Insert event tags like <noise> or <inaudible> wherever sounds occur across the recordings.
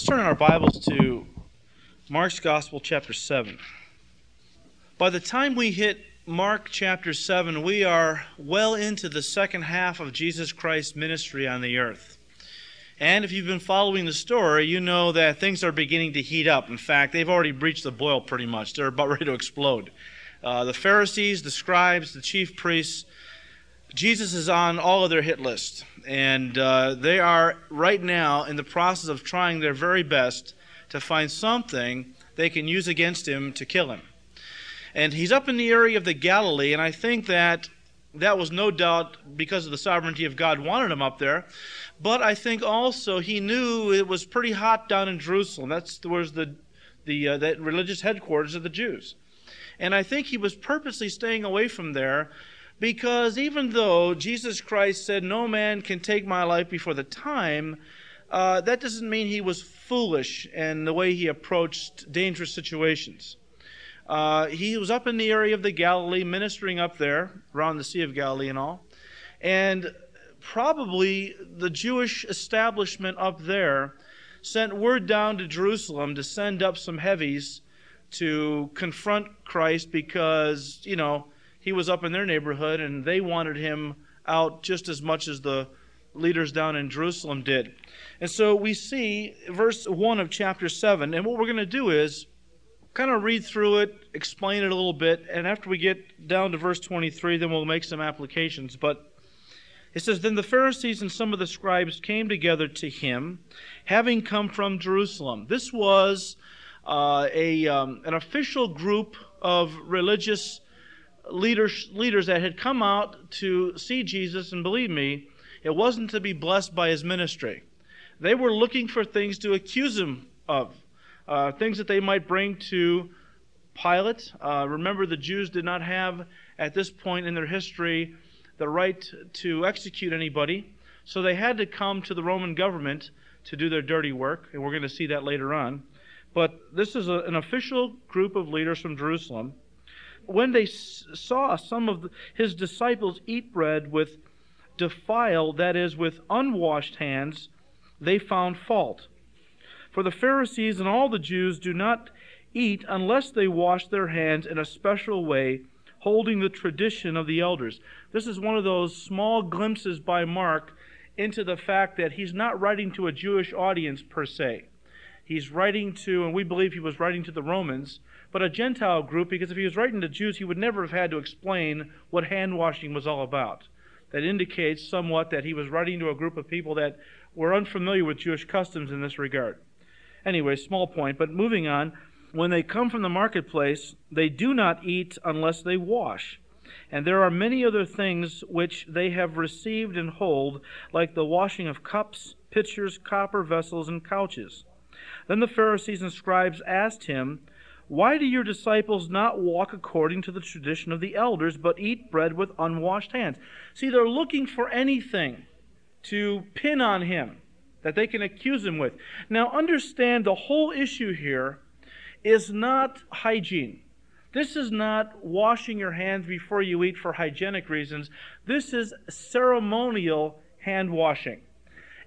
Let's turn our Bibles to Mark's Gospel, chapter 7. By the time we hit Mark chapter 7, we are well into the second half of Jesus Christ's ministry on the earth. And if you've been following the story, you know that things are beginning to heat up. In fact, they've already breached the boil pretty much. They're about <laughs> ready to explode. Uh, the Pharisees, the scribes, the chief priests, Jesus is on all of their hit lists and uh, they are right now in the process of trying their very best to find something they can use against him to kill him. And he's up in the area of the Galilee, and I think that that was no doubt because of the sovereignty of God wanted him up there. But I think also he knew it was pretty hot down in Jerusalem. That's was the the uh, that religious headquarters of the Jews. And I think he was purposely staying away from there because even though Jesus Christ said, No man can take my life before the time, uh, that doesn't mean he was foolish in the way he approached dangerous situations. Uh, he was up in the area of the Galilee, ministering up there, around the Sea of Galilee and all. And probably the Jewish establishment up there sent word down to Jerusalem to send up some heavies to confront Christ because, you know, he was up in their neighborhood and they wanted him out just as much as the leaders down in Jerusalem did. And so we see verse 1 of chapter 7. And what we're going to do is kind of read through it, explain it a little bit, and after we get down to verse 23, then we'll make some applications. But it says, Then the Pharisees and some of the scribes came together to him, having come from Jerusalem. This was uh, a, um, an official group of religious leaders, leaders that had come out to see Jesus, and believe me, it wasn't to be blessed by his ministry. They were looking for things to accuse him of, uh, things that they might bring to Pilate. Uh, remember, the Jews did not have, at this point in their history, the right to execute anybody, so they had to come to the Roman government to do their dirty work, and we're going to see that later on. But this is a, an official group of leaders from Jerusalem when they saw some of his disciples eat bread with defile, that is, with unwashed hands, they found fault. For the Pharisees and all the Jews do not eat unless they wash their hands in a special way, holding the tradition of the elders. This is one of those small glimpses by Mark into the fact that he's not writing to a Jewish audience per se. He's writing to, and we believe he was writing to the Romans, but a Gentile group, because if he was writing to Jews, he would never have had to explain what hand washing was all about. That indicates somewhat that he was writing to a group of people that were unfamiliar with Jewish customs in this regard. Anyway, small point, but moving on. When they come from the marketplace, they do not eat unless they wash. And there are many other things which they have received and hold, like the washing of cups, pitchers, copper vessels, and couches. Then the Pharisees and scribes asked him, why do your disciples not walk according to the tradition of the elders, but eat bread with unwashed hands? See, they're looking for anything to pin on him that they can accuse him with. Now, understand the whole issue here is not hygiene. This is not washing your hands before you eat for hygienic reasons. This is ceremonial hand washing.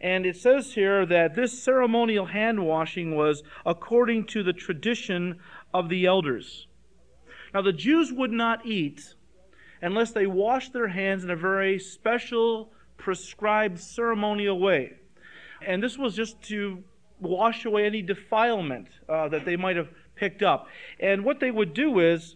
And it says here that this ceremonial hand washing was according to the tradition of the elders. Now, the Jews would not eat unless they washed their hands in a very special, prescribed ceremonial way. And this was just to wash away any defilement uh, that they might have picked up. And what they would do is,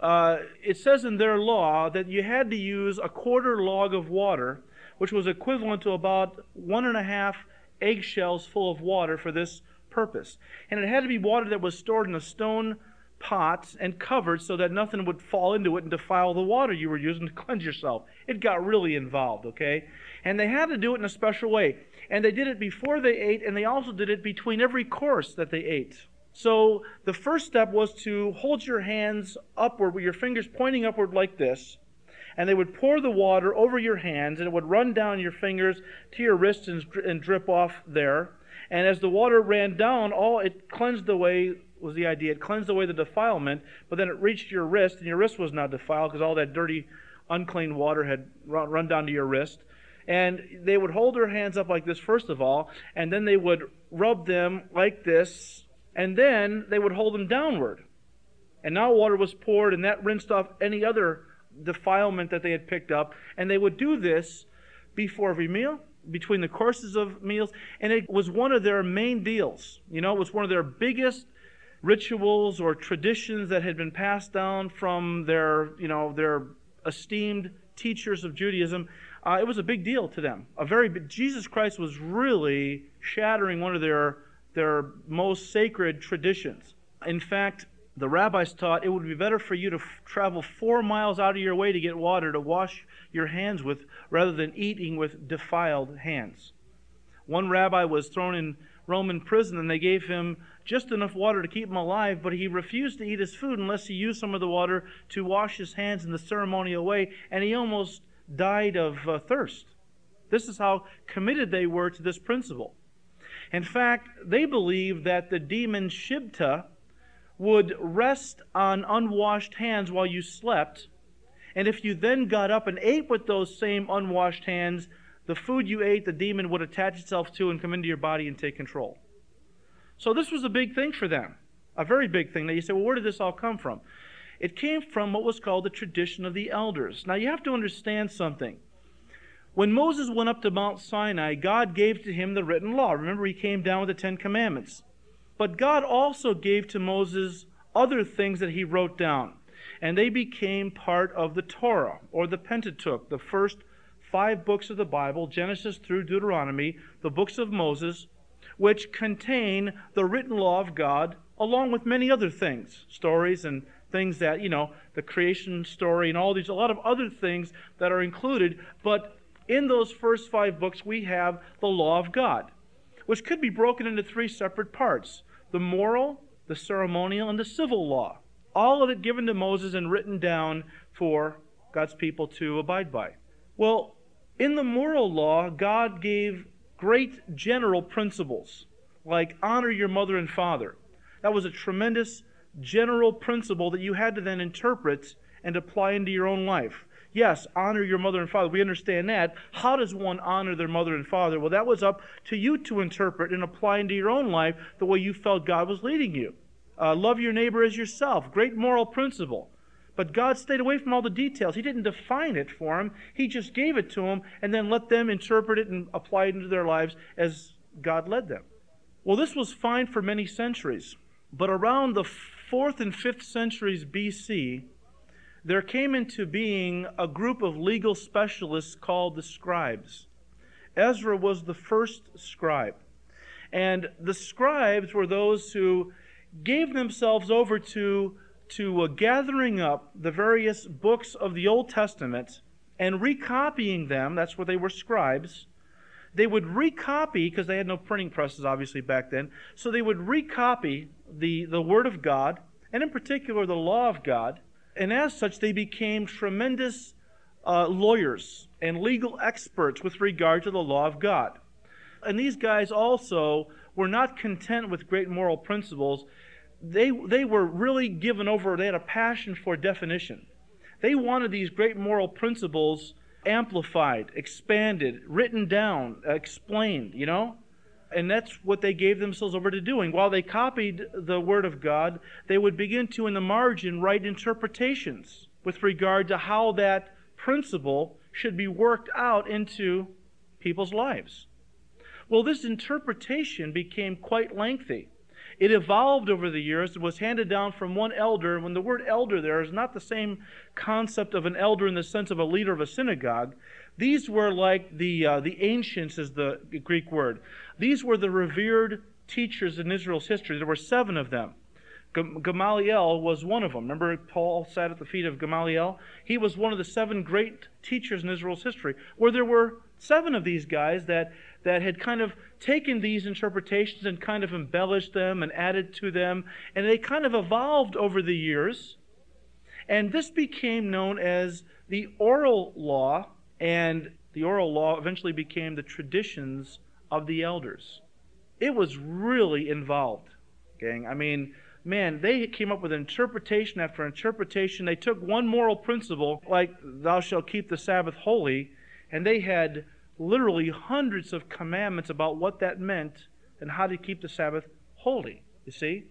uh, it says in their law that you had to use a quarter log of water, which was equivalent to about one and a half eggshells full of water for this purpose. And it had to be water that was stored in a stone pot and covered so that nothing would fall into it and defile the water you were using to <laughs> cleanse yourself. It got really involved, okay? And they had to do it in a special way. And they did it before they ate, and they also did it between every course that they ate. So the first step was to hold your hands upward with your fingers pointing upward like this. And they would pour the water over your hands, and it would run down your fingers to your wrists and, and drip off there. And as the water ran down, all it cleansed away was the idea. It cleansed away the defilement, but then it reached your wrist, and your wrist was not defiled because all that dirty, unclean water had run, down to your wrist. And they would hold their hands up like this, first of all, and then they would rub them like this, and then they would hold them downward. And now water was poured, and that rinsed off any other defilement that they had picked up. And they would do this before every meal, between the courses of meals, and it was one of their main deals. You know, it was one of their biggest rituals or traditions that had been passed down from their, you know, their esteemed teachers of Judaism. Uh, it was a big deal to them. A very Jesus Christ was really shattering one of their their most sacred traditions. In fact, the rabbis taught it would be better for you to f- travel four miles out of your way to get water to wash your hands with rather than eating with defiled hands. One rabbi was thrown in Roman prison and they gave him just enough water to keep him alive, but he refused to eat his food unless he used some of the water to wash his hands in the ceremonial way, and he almost died of uh, thirst. This is how committed they were to this principle. In fact, they believed that the demon Shibta would rest on unwashed hands while you slept, and if you then got up and ate with those same unwashed hands, the food you ate, the demon would attach itself to and come into your body and take control. So this was a big thing for them, a very big thing. Now you say, well, where did this all come from? It came from what was called the tradition of the elders. Now you have to understand something. When Moses went up to Mount Sinai, God gave to him the written law. Remember, he came down with the Ten Commandments. But God also gave to Moses other things that he wrote down, and they became part of the Torah, or the Pentateuch, the first five books of the Bible, Genesis through Deuteronomy, the books of Moses, which contain the written law of God, along with many other things, stories and things that, you know, the creation story and all these, a lot of other things that are included. But in those first five books, we have the law of God, which could be broken into three separate parts the moral, the ceremonial, and the civil law. All of it given to Moses and written down for God's people to abide by. Well, in the moral law, God gave great general principles, like honor your mother and father. That was a tremendous general principle that you had to then interpret and apply into your own life. Yes, honor your mother and father. We understand that. How does one honor their mother and father? Well, that was up to you to interpret and apply into your own life the way you felt God was leading you. Uh, love your neighbor as yourself. Great moral principle. But God stayed away from all the details. He didn't define it for them. He just gave it to them and then let them interpret it and apply it into their lives as God led them. Well, this was fine for many centuries. But around the 4th and 5th centuries BC, there came into being a group of legal specialists called the scribes. Ezra was the first scribe. And the scribes were those who gave themselves over to, to uh, gathering up the various books of the Old Testament and recopying them. That's where they were scribes. They would recopy, because they had no printing presses obviously back then, so they would recopy the, the Word of God, and in particular the law of God, and as such, they became tremendous uh, lawyers and legal experts with regard to the law of God. And these guys also were not content with great moral principles. They, they were really given over, they had a passion for definition. They wanted these great moral principles amplified, expanded, written down, explained, you know? And that's what they gave themselves over to doing. While they copied the Word of God, they would begin to, in the margin, write interpretations with regard to how that principle should be worked out into people's lives. Well, this interpretation became quite lengthy. It evolved over the years and was handed down from one elder. When the word elder there is not the same concept of an elder in the sense of a leader of a synagogue, these were like the, uh, the ancients, is the Greek word. These were the revered teachers in Israel's history. There were seven of them. Gamaliel was one of them. Remember, Paul sat at the feet of Gamaliel? He was one of the seven great teachers in Israel's history, where there were seven of these guys that, that had kind of taken these interpretations and kind of embellished them and added to them, and they kind of evolved over the years. And this became known as the oral law, and the oral law eventually became the traditions of the elders. It was really involved, gang. I mean, man, they came up with interpretation after interpretation. They took one moral principle, like thou shalt keep the Sabbath holy, and they had literally hundreds of commandments about what that meant and how to keep the Sabbath holy. You see?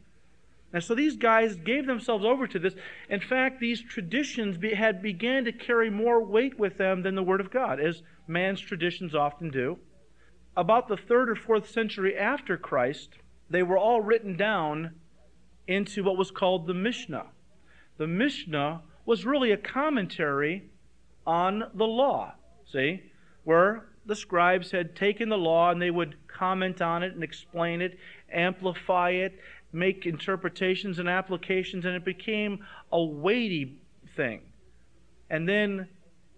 And so these guys gave themselves over to this. In fact, these traditions be, had began to carry more weight with them than the Word of God, as man's traditions often do. About the third or fourth century after Christ, they were all written down into what was called the Mishnah. The Mishnah was really a commentary on the law, see, where the scribes had taken the law and they would comment on it and explain it, amplify it, make interpretations and applications, and it became a weighty thing. And then,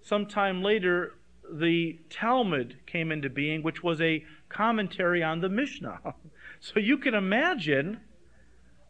sometime later, the Talmud came into being, which was a commentary on the Mishnah. <laughs> so you can imagine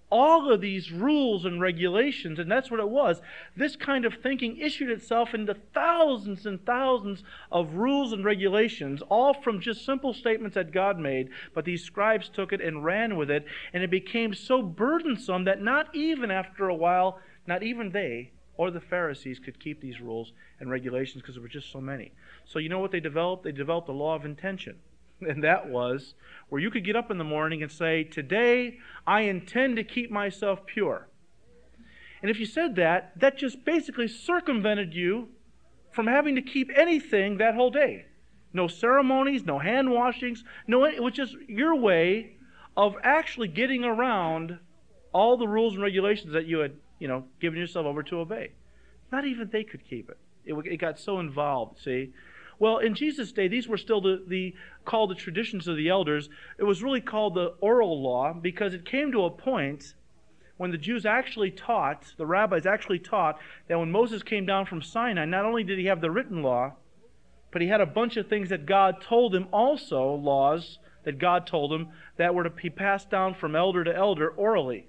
all of these rules and regulations, and that's what it was. This kind of thinking issued itself into thousands and thousands of rules and regulations, all from just simple statements that God made, but these scribes took it and ran with it, and it became so burdensome that not even after a while, not even they or the Pharisees could keep these rules and regulations because there were just so many. So, you know what they developed? They developed a law of intention. <laughs> And that was where you could get up in the morning and say, Today I intend to keep myself pure. And if you said that, that just basically circumvented you from having to keep anything that whole day. No ceremonies, no hand washings, no, it was just your way of actually getting around all the rules and regulations that you had, you know, given yourself over to obey. Not even they could keep it. It, it got so involved, see? Well, in Jesus' day, these were still the, the called the traditions of the elders. It was really called the oral law because it came to a point when the Jews actually taught, the rabbis actually taught, that when Moses came down from Sinai, not only did he have the written law, but he had a bunch of things that God told him also, laws that God told him, that were to be passed down from elder to elder orally.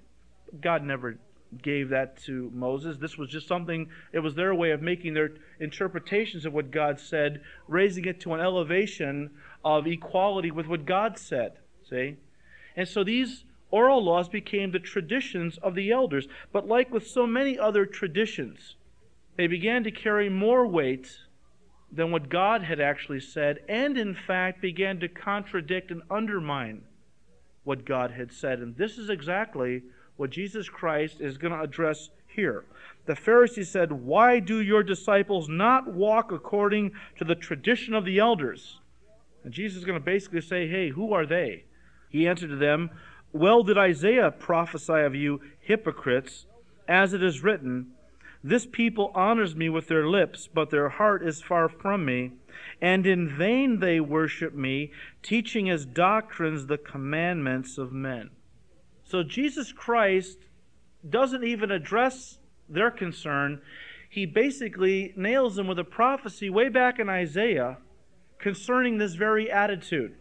God never gave that to Moses. This was just something, it was their way of making their interpretations of what God said, raising it to an elevation of equality with what God said. See? And so these oral laws became the traditions of the elders. But like with so many other traditions, they began to carry more weight than what God had actually said, and in fact began to contradict and undermine what God had said. And this is exactly what Jesus Christ is going to address here. The Pharisees said, Why do your disciples not walk according to the tradition of the elders? And Jesus is going to basically say, Hey, who are they? He answered to them, Well did Isaiah prophesy of you, hypocrites, as it is written, This people honors me with their lips, but their heart is far from me. And in vain they worship me, teaching as doctrines the commandments of men. So Jesus Christ doesn't even address their concern. He basically nails them with a prophecy way back in Isaiah concerning this very attitude.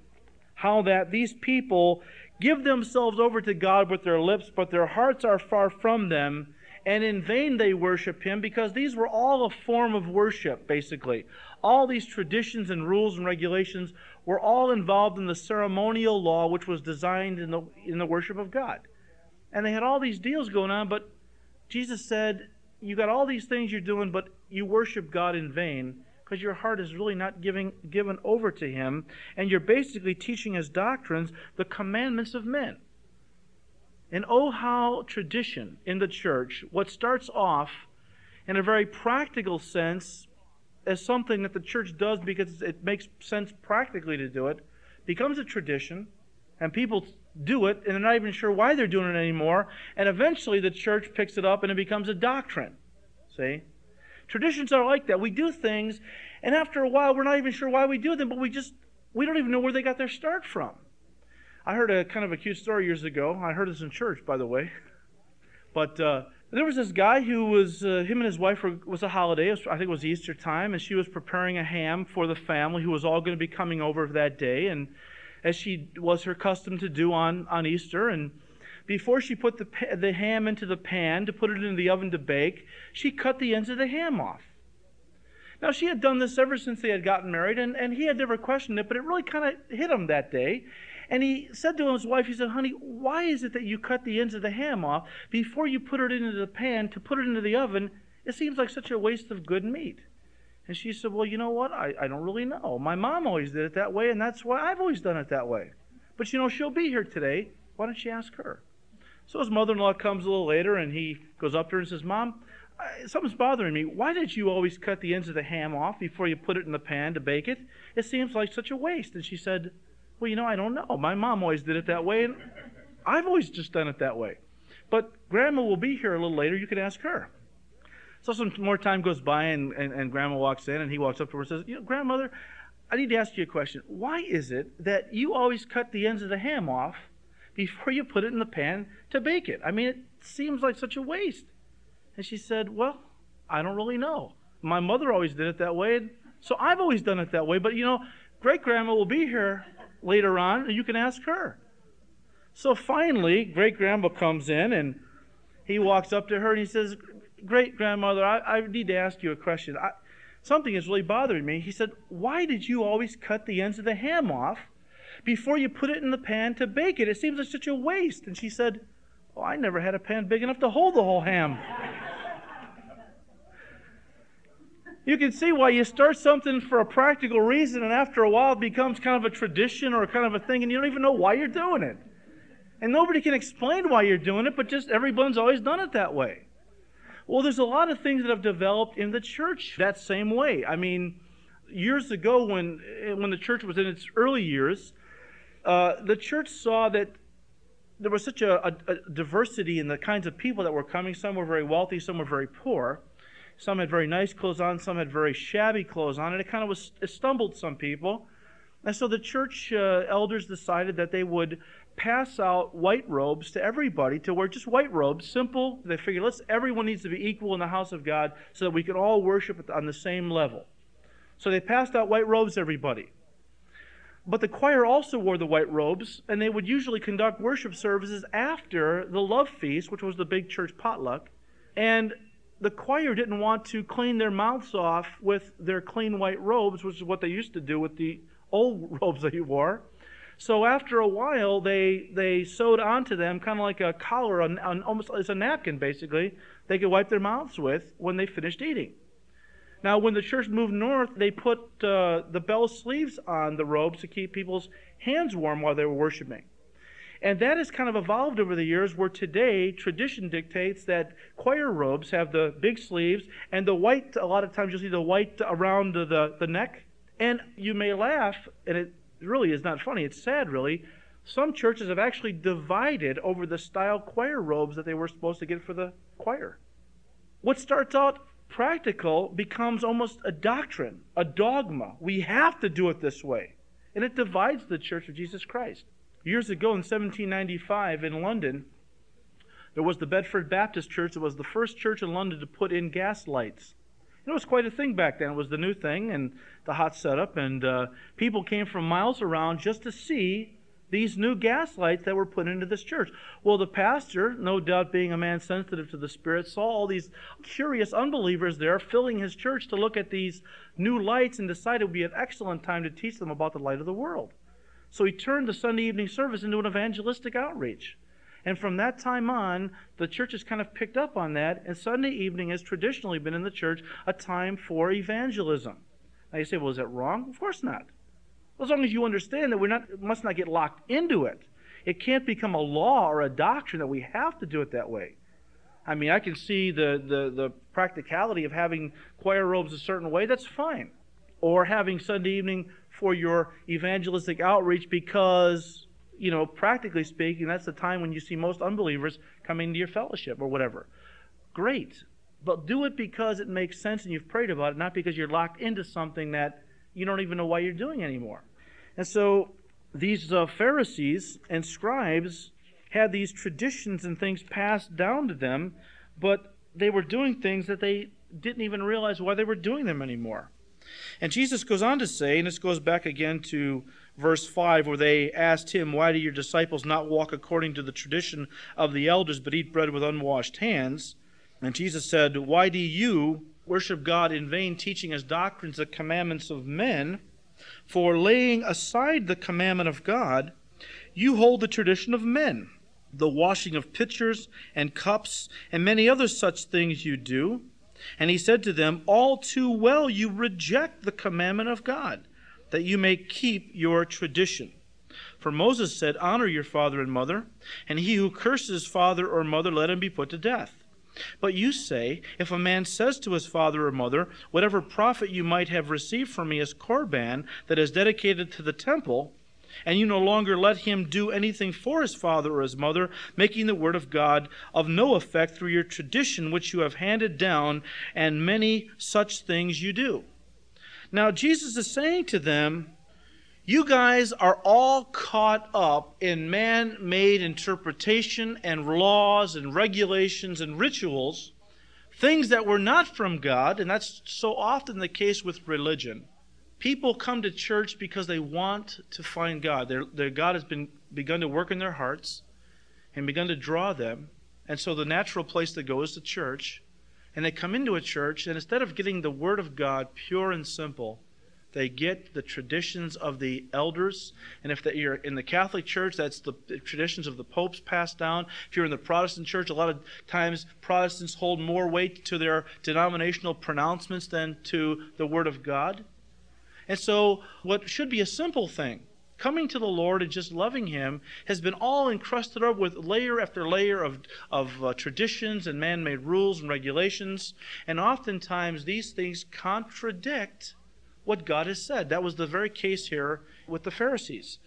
How that these people give themselves over to God with their lips, but their hearts are far from them, and in vain they worship Him because these were all a form of worship, basically. All these traditions and rules and regulations were all involved in the ceremonial law which was designed in the, in the worship of God. And they had all these deals going on, but Jesus said, You got all these things you're doing, but you worship God in vain because your heart is really not giving, given over to Him, and you're basically teaching as doctrines the commandments of men. And oh, how tradition in the church, what starts off in a very practical sense as something that the church does because it makes sense practically to do it, becomes a tradition, and people do it, and they're not even sure why they're doing it anymore, and eventually the church picks it up and it becomes a doctrine. See? Traditions are like that. We do things, and after a while, we're not even sure why we do them, but we just, we don't even know where they got their start from. I heard a kind of a cute story years ago. I heard this in church, by the way. <laughs> But uh, there was this guy who was, uh, him and his wife were, was a holiday, was, I think it was Easter time, and she was preparing a ham for the family who was all going to be coming over that day. And as she was her custom to do on, on Easter, and before she put the, the ham into the pan to put it in the oven to bake, she cut the ends of the ham off. Now, she had done this ever since they had gotten married, and, and he had never questioned it, but it really kind of hit him that day. And he said to his wife, he said, Honey, why is it that you cut the ends of the ham off before you put it into the pan to put it into the oven? It seems like such a waste of good meat. And she said, Well, you know what? I, I don't really know. My mom always did it that way, and that's why I've always done it that way. But you know, she'll be here today. Why don't you ask her? So his mother in law comes a little later, and he goes up to her and says, Mom, something's bothering me. Why did you always cut the ends of the ham off before you put it in the pan to bake it? It seems like such a waste. And she said, Well, you know, I don't know. My mom always did it that way, and I've always just done it that way. But Grandma will be here a little later. You can ask her. So some more time goes by, and, and, and Grandma walks in, and he walks up to her and says, You know, Grandmother, I need to ask you a question. Why is it that you always cut the ends of the ham off before you put it in the pan to bake it? I mean, it seems like such a waste. And she said, Well, I don't really know. My mother always did it that way, so I've always done it that way. But you know, great grandma will be here later on, and you can ask her. So finally, great grandma comes in and he walks up to her and he says, Great grandmother, I, I, need to ask you a question. I, something is really bothering me. He said, Why did you always cut the ends of the ham off before you put it in the pan to bake it? It seems like such a waste. And she said, Oh, I never had a pan big enough to hold the whole ham. You can see why you start something for a practical reason, and after a while it becomes kind of a tradition or kind of a thing, and you don't even know why you're doing it. And nobody can explain why you're doing it, but just everyone's always done it that way. Well, there's a lot of things that have developed in the church that same way. I mean, years ago, when when the church was in its early years, uh, the church saw that there was such a, a, a, diversity in the kinds of people that were coming. Some were very wealthy, some were very poor. Some had very nice clothes on, some had very shabby clothes on, and it kind of was it stumbled some people. And so the church uh, elders decided that they would pass out white robes to everybody to wear just white robes, simple. They figured, let's everyone needs to be equal in the house of God so that we can all worship on the same level. So they passed out white robes to everybody. But the choir also wore the white robes, and they would usually conduct worship services after the love feast, which was the big church potluck. And the choir didn't want to clean their mouths off with their clean white robes, which is what they used to do with the old <laughs> robes that he wore. So after a while, they they sewed onto them kind of like a collar, on, on almost as a napkin, basically. They could wipe their mouths with when they finished eating. Now, when the church moved north, they put uh, the bell sleeves on the robes to keep people's hands warm while they were worshiping. And that has kind of evolved over the years where today tradition dictates that choir robes have the big sleeves and the white, a lot of times you'll see the white around the, the neck. And you may laugh, and it really is not funny. It's sad, really. Some churches have actually divided over the style choir robes that they were supposed to get for the choir. What starts out practical becomes almost a doctrine, a dogma. We have to do it this way. And it divides the Church of Jesus Christ. Years ago in 1795 in London, there was the Bedford Baptist Church. It was the first church in London to put in gas lights. It was quite a thing back then. It was the new thing and the hot setup, and uh, people came from miles around just to see these new gas lights that were put into this church. Well, the pastor, no doubt being a man sensitive to the Spirit, saw all these curious unbelievers there filling his church to look at these new lights and decided it would be an excellent time to teach them about the light of the world. So he turned the Sunday evening service into an evangelistic outreach. And from that time on, the church has kind of picked up on that, and Sunday evening has traditionally been in the church a time for evangelism. Now you say, well, is that wrong? Of course not. As long as you understand that we must not get locked into it. It can't become a law or a doctrine that we have to do it that way. I mean, I can see the, the, the practicality of having choir robes a certain way, that's fine. Or having Sunday evening for your evangelistic outreach because you know, practically speaking, that's the time when you see most unbelievers coming to your fellowship or whatever. Great. But do it because it makes sense and you've prayed about it, not because you're locked into something that you don't even know why you're doing anymore. And so these uh, Pharisees and scribes had these traditions and things passed down to them, but they were doing things that they didn't even realize why they were doing them anymore. And Jesus goes on to say, and this goes back again to verse 5, where they asked him, Why do your disciples not walk according to the tradition of the elders, but eat bread with unwashed hands? And Jesus said, Why do you worship God in vain, teaching as doctrines the commandments of men? For laying aside the commandment of God, you hold the tradition of men. The washing of pitchers and cups and many other such things you do. And he said to them, All too well you reject the commandment of God, that you may keep your tradition. For Moses said, Honor your father and mother, and he who curses father or mother, let him be put to death. But you say, If a man says to his father or mother, Whatever profit you might have received from me is Korban, that is dedicated to the temple, and you no longer let him do anything for his father or his mother, making the word of God of no effect through your tradition which you have handed down, and many such things you do. Now, Jesus is saying to them, You guys are all caught up in man made interpretation and laws and regulations and rituals, things that were not from God, and that's so often the case with religion People come to church because they want to find God. Their, their God has been begun to work in their hearts and begun to draw them. And so the natural place to go is to church. And they come into a church, and instead of getting the Word of God pure and simple, they get the traditions of the elders. And if you're in the Catholic Church, that's the traditions of the popes passed down. If you're in the Protestant Church, a lot of times Protestants hold more weight to their denominational pronouncements than to the Word of God. And so, what should be a simple thing, coming to the Lord and just loving Him, has been all encrusted up with layer after layer of, of uh, traditions and man made rules and regulations. And oftentimes, these things contradict what God has said. That was the very case here with the Pharisees.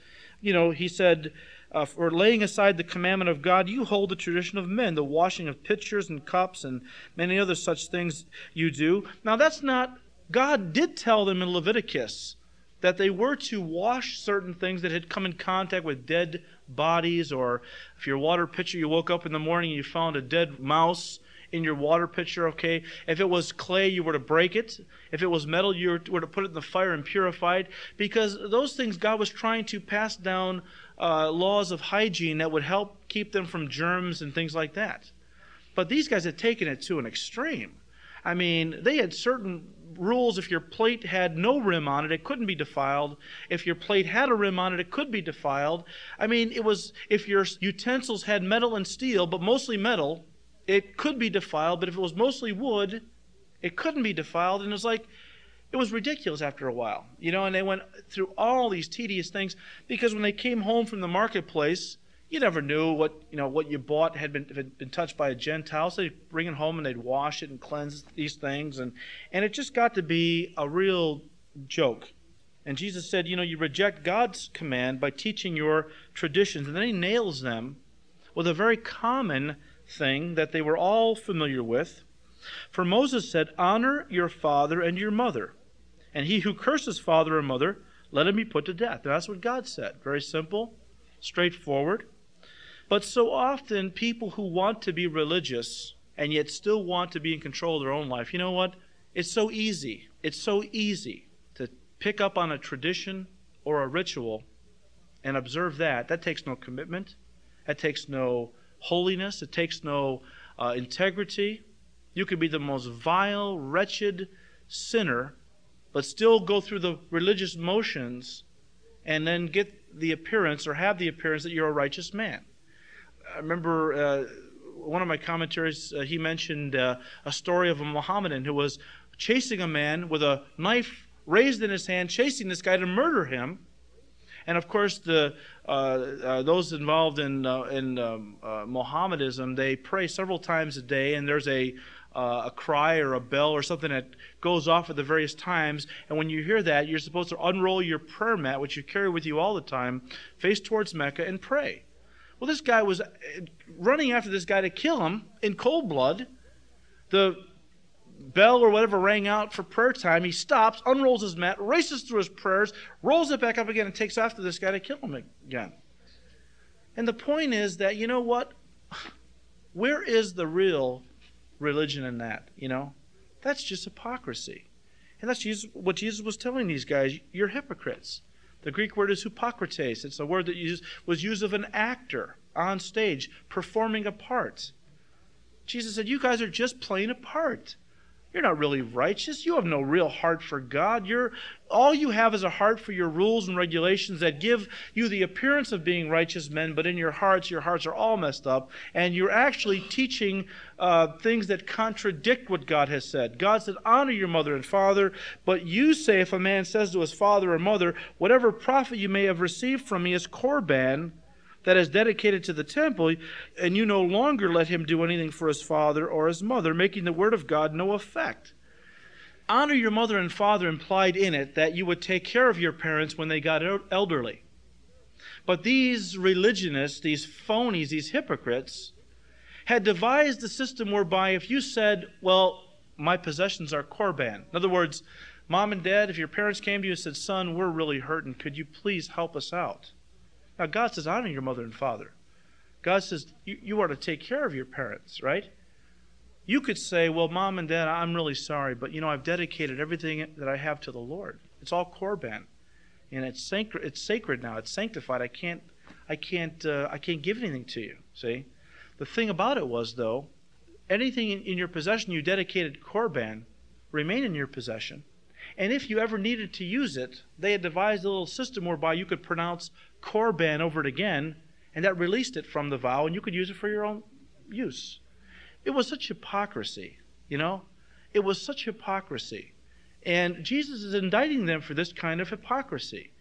You know, He said, uh, for laying aside the commandment of God, you hold the tradition of men, the washing of pitchers and cups and many other such things you do. Now, that's not God did tell them in Leviticus that they were to wash certain things that had come in contact with dead bodies, or if your water pitcher, you woke up in the morning and you found a dead mouse in your water pitcher, okay? If it was clay, you were to break it. If it was metal, you were to put it in the fire and purify it. Because those things, God was trying to pass down uh, laws of hygiene that would help keep them from germs and things like that. But these guys had taken it to an extreme. I mean, they had certain rules if your plate had no rim on it, it couldn't be defiled. If your plate had a rim on it, it could be defiled. I mean, it was if your utensils had metal and steel, but mostly metal, it could be defiled. But if it was mostly wood, it couldn't be defiled. And it was like, it was ridiculous after a while, you know. And they went through all these tedious things because when they came home from the marketplace, you never knew what you know what you bought had been had been touched by a Gentile. So they'd bring it home and they'd wash it and cleanse these things, and and it just got to be a real joke. And Jesus said, you know, you reject God's command by teaching your traditions, and then he nails them with a very common thing that they were all familiar with. For Moses said, Honor your father and your mother, and he who curses father or mother, let him be put to death. And that's what God said. Very simple, straightforward. But so often, people who want to be religious and yet still want to be in control of their own life, you know what? It's so easy. It's so easy to pick up on a tradition or a ritual and observe that. That takes no commitment, that takes no holiness, it takes no uh, integrity. You could be the most vile, wretched sinner, but still go through the religious motions and then get the appearance or have the appearance that you're a righteous man. I remember uh, one of my commentaries, uh, he mentioned uh, a story of a Mohammedan who was chasing a man with a knife raised in his hand, chasing this guy to murder him. And of course, the uh, uh, those involved in uh, in um, Mohammedism they pray several times a day, and there's a a cry or a bell or something that goes off at the various times. And when you hear that, you're supposed to unroll your prayer mat, which you carry with you all the time, face towards Mecca, and pray. Well, this guy was uh, running after this guy to kill him in cold blood. The bell or whatever rang out for prayer time. He stops, unrolls his mat, races through his prayers, rolls it back up again, and takes after this guy to kill him again. And the point is that, you know what? <sighs> Where is the real religion in that? You know? That's just hypocrisy. And that's what Jesus was telling these guys. You're hypocrites. The Greek word is hypocrates. It's a word that was used of an actor on stage performing a part. Jesus said, You guys are just playing a part. You're not really righteous. You have no real heart for God. You're all you have is a heart for your rules and regulations that give you the appearance of being righteous men, but in your hearts, your hearts are all messed up, and you're actually teaching uh, things that contradict what God has said. God said, "Honor your mother and father," but you say, if a man says to his father or mother, "Whatever profit you may have received from me is korban," that is dedicated to the temple, and you no longer let him do anything for his father or his mother, making the word of God no effect. Honor your mother and father implied in it that you would take care of your parents when they got elderly. But these religionists, these phonies, these hypocrites, had devised a system whereby if you said, Well, my possessions are korban, in other words, mom and dad, if your parents came to you and said, Son, we're really hurting, could you please help us out? Now, God says, honor your mother and father. God says, you, are to take care of your parents, right? You could say, well, mom and dad, I'm really sorry, but you know, I've dedicated everything that I have to the Lord. It's all korban. And it's sacred, it's sacred now. It's sanctified. I can't, I can't, uh, I can't give anything to you. See? The thing about it was, though, anything in, in your possession you dedicated korban remain in your possession. And if you ever needed to use it, they had devised a little system whereby you could pronounce korban over it again, and that released it from the vow, and you could use it for your own use. It was such hypocrisy, you know? It was such hypocrisy. And Jesus is indicting them for this kind of hypocrisy.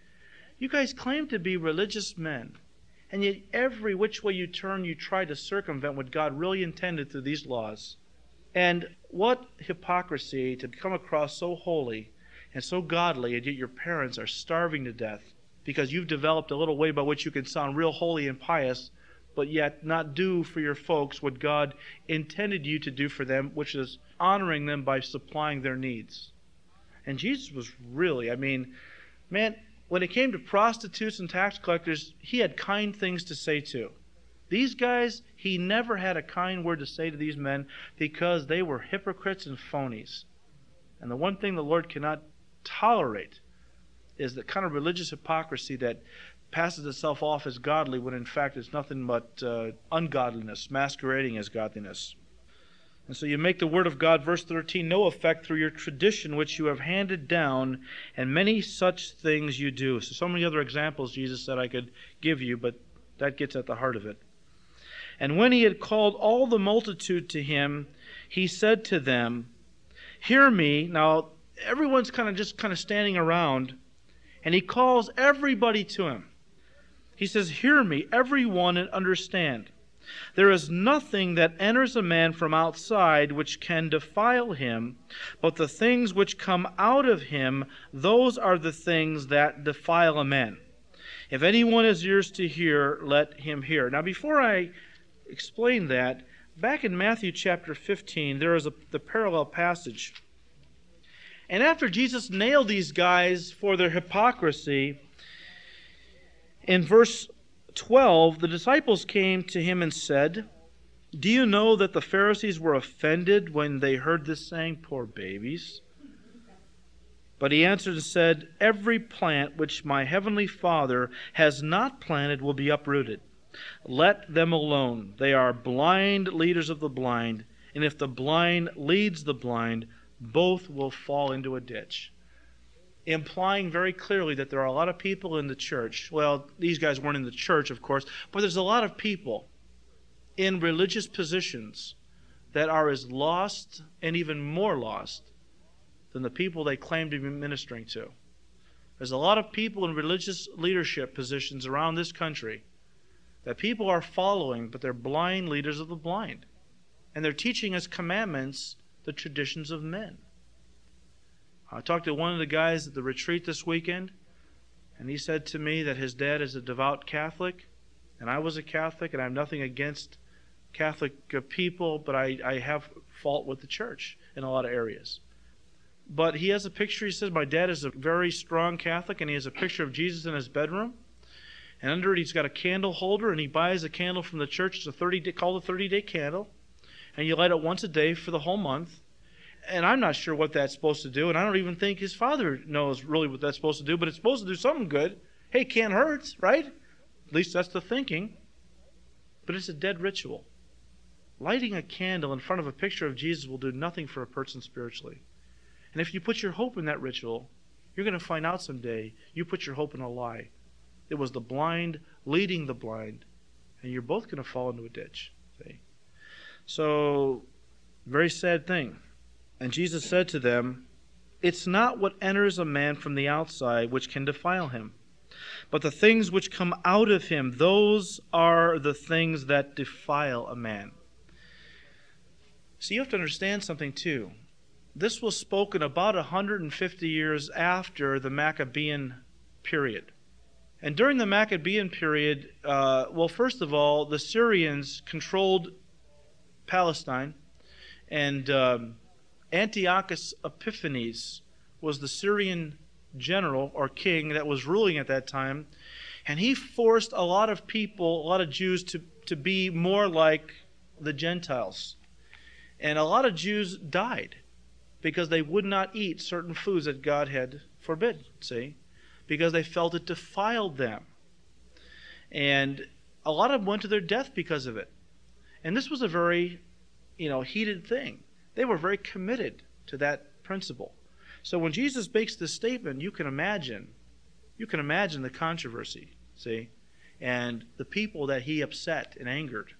You guys claim to be religious men, and yet every which way you turn, you try to circumvent what God really intended through these laws. And what hypocrisy to come across so holy and so godly, and yet your parents are starving to death because you've developed a little way by which you can sound real holy and pious, but yet not do for your folks what God intended you to do for them, which is honoring them by supplying their needs. And Jesus was really, I mean, man, when it came to prostitutes and tax collectors, he had kind things to say to. These guys, he never had a kind word to say to these men because they were hypocrites and phonies. And the one thing the Lord cannot tolerate is the kind of religious hypocrisy that passes itself off as godly when in fact it's nothing but uh, ungodliness masquerading as godliness. And so you make the word of God, verse 13, no effect through your tradition which you have handed down, and many such things you do. So, so many other examples Jesus said I could give you, but that gets at the heart of it. And when he had called all the multitude to him, he said to them, Hear me. Now, everyone's kind of just kind of standing around and he calls everybody to him. He says, Hear me, everyone, and understand. There is nothing that enters a man from outside which can defile him, but the things which come out of him, those are the things that defile a man. If anyone has ears to hear, let him hear. Now, before I explain that, back in Matthew chapter 15, there is a, the parallel passage and after Jesus nailed these guys for their hypocrisy, in verse 12, the disciples came to him and said, Do you know that the Pharisees were offended when they heard this saying, Poor babies? But he answered and said, Every plant which my heavenly Father has not planted will be uprooted. Let them alone. They are blind leaders of the blind. And if the blind leads the blind, both will fall into a ditch. Implying very clearly that there are a lot of people in the church. Well, these guys weren't in the church, of course, but there's a lot of people in religious positions that are as lost and even more lost than the people they claim to be ministering to. There's a lot of people in religious leadership positions around this country that people are following, but they're blind leaders of the blind. And they're teaching us commandments the traditions of men. I talked to one of the guys at the retreat this weekend, and he said to me that his dad is a devout Catholic, and I was a Catholic, and I have nothing against Catholic people, but I, I have fault with the church in a lot of areas. But he has a picture. He says, My dad is a very strong Catholic, and he has a picture of Jesus in his bedroom. And under it, he's got a candle holder, and he buys a candle from the church. It's a 30 day, called a 30 day candle and you light it once a day for the whole month. And I'm not sure what that's supposed to do, and I don't even think his father knows really what that's supposed to do, but it's supposed to do something good. Hey, can't hurt, right? At least that's the thinking. But it's a dead ritual. lighting a candle in front of a picture of Jesus will do nothing for a person spiritually. And if you put your hope in that ritual, you're going to find out someday you put your hope in a lie. It was the blind leading the blind, and you're both going to fall into a ditch. See? So, very sad thing. And Jesus said to them, It's not what enters a man from the outside which can defile him, but the things which come out of him, those are the things that defile a man. So you have to understand something too. This was spoken about 150 years after the Maccabean period. And during the Maccabean period, uh, well, first of all, the Syrians controlled Palestine, and um, Antiochus Epiphanes was the Syrian general or king that was ruling at that time, and he forced a lot of people, a lot of Jews, to, to be more like the Gentiles. And a lot of Jews died because they would not eat certain foods that God had forbidden, see? Because they felt it defiled them. And a lot of them went to their death because of it. And this was a very, you know, heated thing. They were very committed to that principle. So when Jesus makes this statement, you can imagine, you can imagine the controversy, see? And the people that he upset and angered.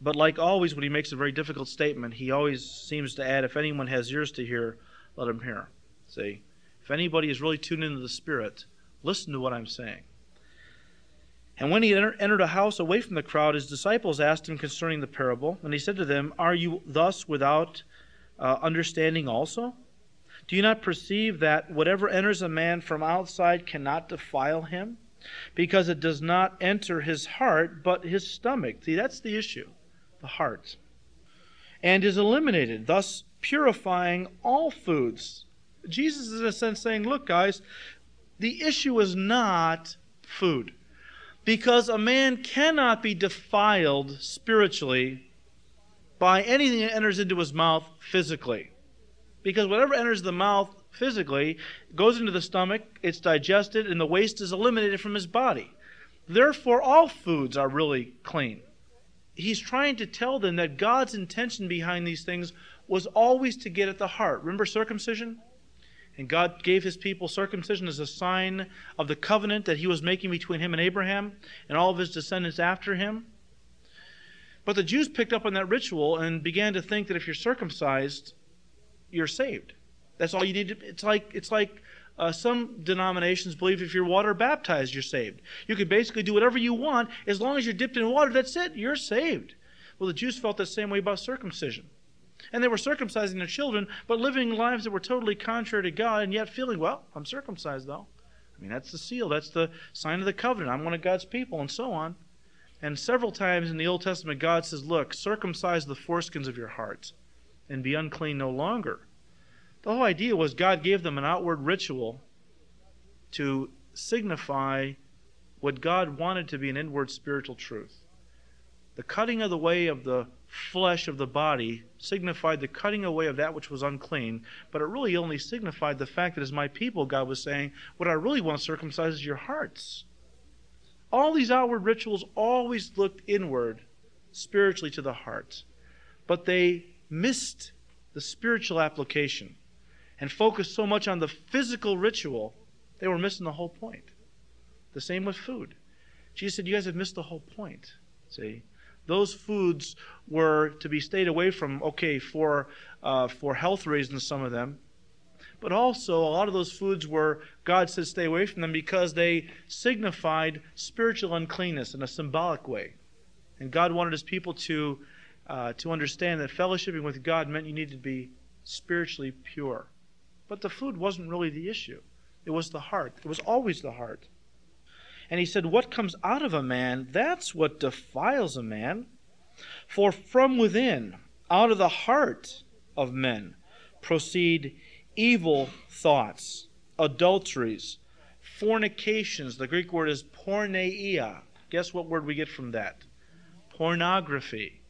But like always, when he makes a very difficult statement, he always seems to add, if anyone has ears to hear, let him hear. See? If anybody is really tuned into the Spirit, listen to what I'm saying. And when he entered a house away from the crowd, his disciples asked him concerning the parable. And he said to them, Are you thus without uh, understanding also? Do you not perceive that whatever enters a man from outside cannot defile him? Because it does not enter his heart, but his stomach. See, that's the issue the heart, and is eliminated, thus purifying all foods. Jesus is in a sense saying, look, guys, the issue is not food. Because a man cannot be defiled spiritually by anything that enters into his mouth physically. Because whatever enters the mouth physically goes into the stomach, it's digested, and the waste is eliminated from his body. Therefore, all foods are really clean he's trying to tell them that God's intention behind these things was always to get at the heart. Remember circumcision? And God gave his people circumcision as a sign of the covenant that he was making between him and Abraham and all of his descendants after him. But the Jews picked up on that ritual and began to think that if you're circumcised, you're saved. That's all you need to it's like it's like uh, some denominations believe if you're water baptized, you're saved. You can basically do whatever you want as long as you're dipped in water. That's it. You're saved. Well, the Jews felt the same way about circumcision. And they were circumcising their children, but living lives that were totally contrary to God, and yet feeling, well, I'm circumcised, though. I mean, that's the seal. That's the sign of the covenant. I'm one of God's people, and so on. And several times in the Old Testament, God says, Look, circumcise the foreskins of your hearts and be unclean no longer. The whole idea was God gave them an outward ritual to signify what God wanted to be an inward spiritual truth. The cutting of the way of the flesh of the body signified the cutting away of that which was unclean, but it really only signified the fact that as my people, God was saying, what I really want to circumcise is your hearts. All these outward rituals always looked inward, spiritually to the heart, but they missed the spiritual application and focused so much on the physical ritual, they were missing the whole point. The same with food. Jesus said, You guys have missed the whole point. See? Those foods were to be stayed away from, okay, for, uh, for health reasons, some of them. But also, a lot of those foods were, God said, stay away from them because they signified spiritual uncleanness in a symbolic way. And God wanted his people to, uh, to understand that fellowshipping with God meant you needed to be spiritually pure. But the food wasn't really the issue. It was the heart. It was always the heart. And he said, What comes out of a man, that's what defiles a man. For from within, out of the heart of men, proceed evil thoughts, adulteries, fornications. The Greek word is porneia. Guess what word we get from that? Pornography.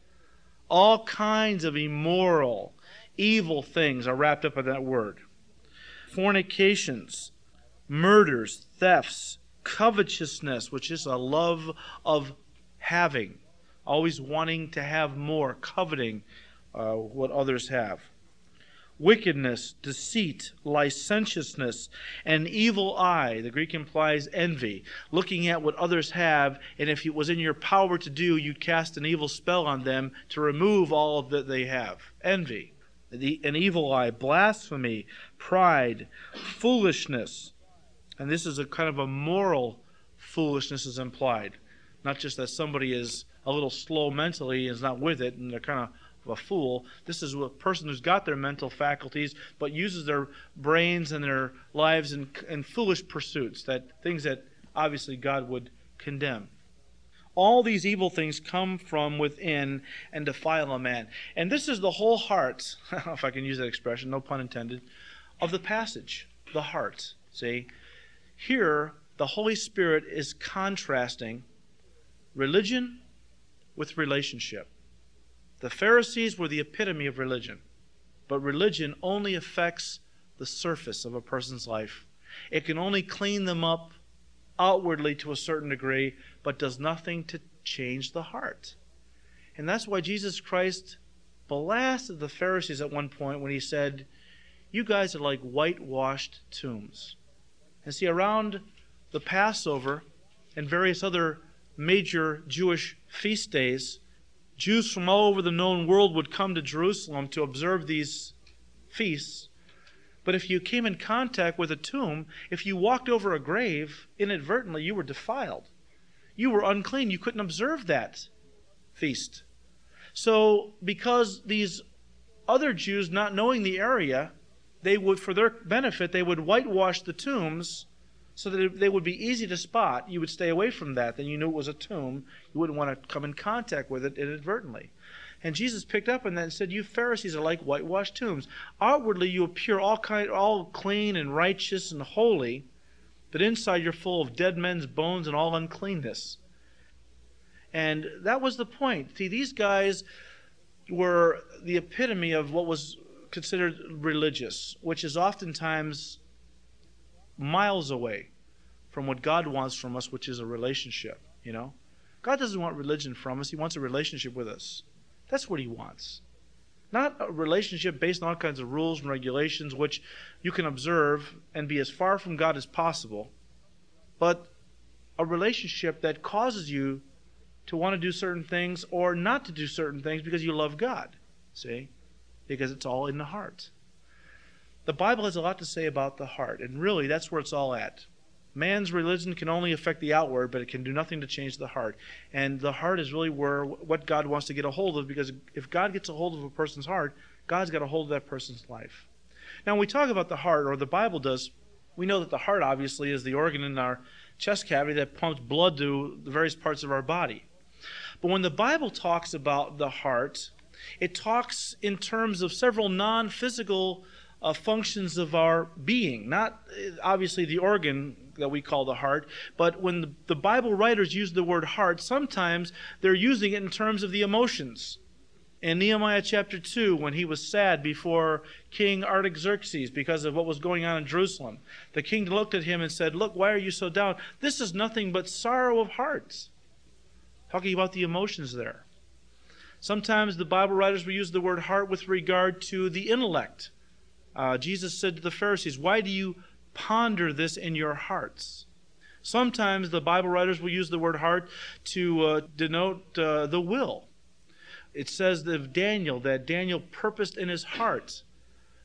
All kinds of immoral, evil things are wrapped up in that word fornications, murders, thefts, covetousness, which is a love of having, always wanting to have more, coveting uh, what others have. Wickedness, deceit, licentiousness, an evil eye. The Greek implies envy, looking at what others have, and if it was in your power to do, you'd cast an evil spell on them to remove all that they have. Envy, the, an evil eye, blasphemy, pride, foolishness. And this is a kind of a moral foolishness is implied. Not just that somebody is a little slow mentally is not with it and they're kind of a fool. This is a person who's got their mental faculties but uses their brains and their lives in, in foolish pursuits, that things that obviously God would condemn. All these evil things come from within and defile a man. And this is the whole heart, <laughs> if I can use that expression, no pun intended, of the passage. The heart. See? Here, the Holy Spirit is contrasting religion with relationship. The Pharisees were the epitome of religion, but religion only affects the surface of a person's life. It can only clean them up outwardly to a certain degree, but does nothing to change the heart. And that's why Jesus Christ blasted the Pharisees at one point when he said, You guys are like whitewashed tombs. And see, around the Passover and various other major Jewish feast days, Jews from all over the known world would come to Jerusalem to observe these feasts. But if you came in contact with a tomb, if you walked over a grave inadvertently, you were defiled. You were unclean. You couldn't observe that feast. So, because these other Jews, not knowing the area, they would, for their benefit, they would whitewash the tombs so that they would be easy to spot. You would stay away from that. Then you knew it was a tomb. You wouldn't want to come in contact with it inadvertently. And Jesus picked up on that and said, You Pharisees are like whitewashed tombs. Outwardly you appear all kind all clean and righteous and holy, but inside you're full of dead men's bones and all uncleanness. And that was the point. See, these guys were the epitome of what was considered religious, which is oftentimes miles away from what God wants from us, which is a relationship, you know? God doesn't want religion from us, He wants a relationship with us. That's what He wants. Not a relationship based on all kinds of rules and regulations, which you can observe and be as far from God as possible, but a relationship that causes you to want to do certain things or not to do certain things because you love God. See? Because it's all in the heart. The Bible has a lot to say about the heart, and really that's where it's all at. Man's religion can only affect the outward, but it can do nothing to change the heart. And the heart is really where what God wants to get a hold of, because if God gets a hold of a person's heart, God's got a hold of that person's life. Now, when we talk about the heart, or the Bible does, we know that the heart obviously is the organ in our chest cavity that pumps blood to the various parts of our body. But when the Bible talks about the heart, it talks in terms of several non physical uh, functions of our being, not uh, obviously the organ that we call the heart, but when the, the Bible writers use the word heart, sometimes they're using it in terms of the emotions. In Nehemiah chapter 2, when he was sad before King Artaxerxes because of what was going on in Jerusalem, the king looked at him and said, Look, why are you so down? This is nothing but sorrow of hearts. Talking about the emotions there. Sometimes the Bible writers will use the word heart with regard to the intellect. Uh, Jesus said to the Pharisees, Why do you ponder this in your hearts? Sometimes the Bible writers will use the word heart to uh, denote uh, the will. It says of Daniel that Daniel purposed in his heart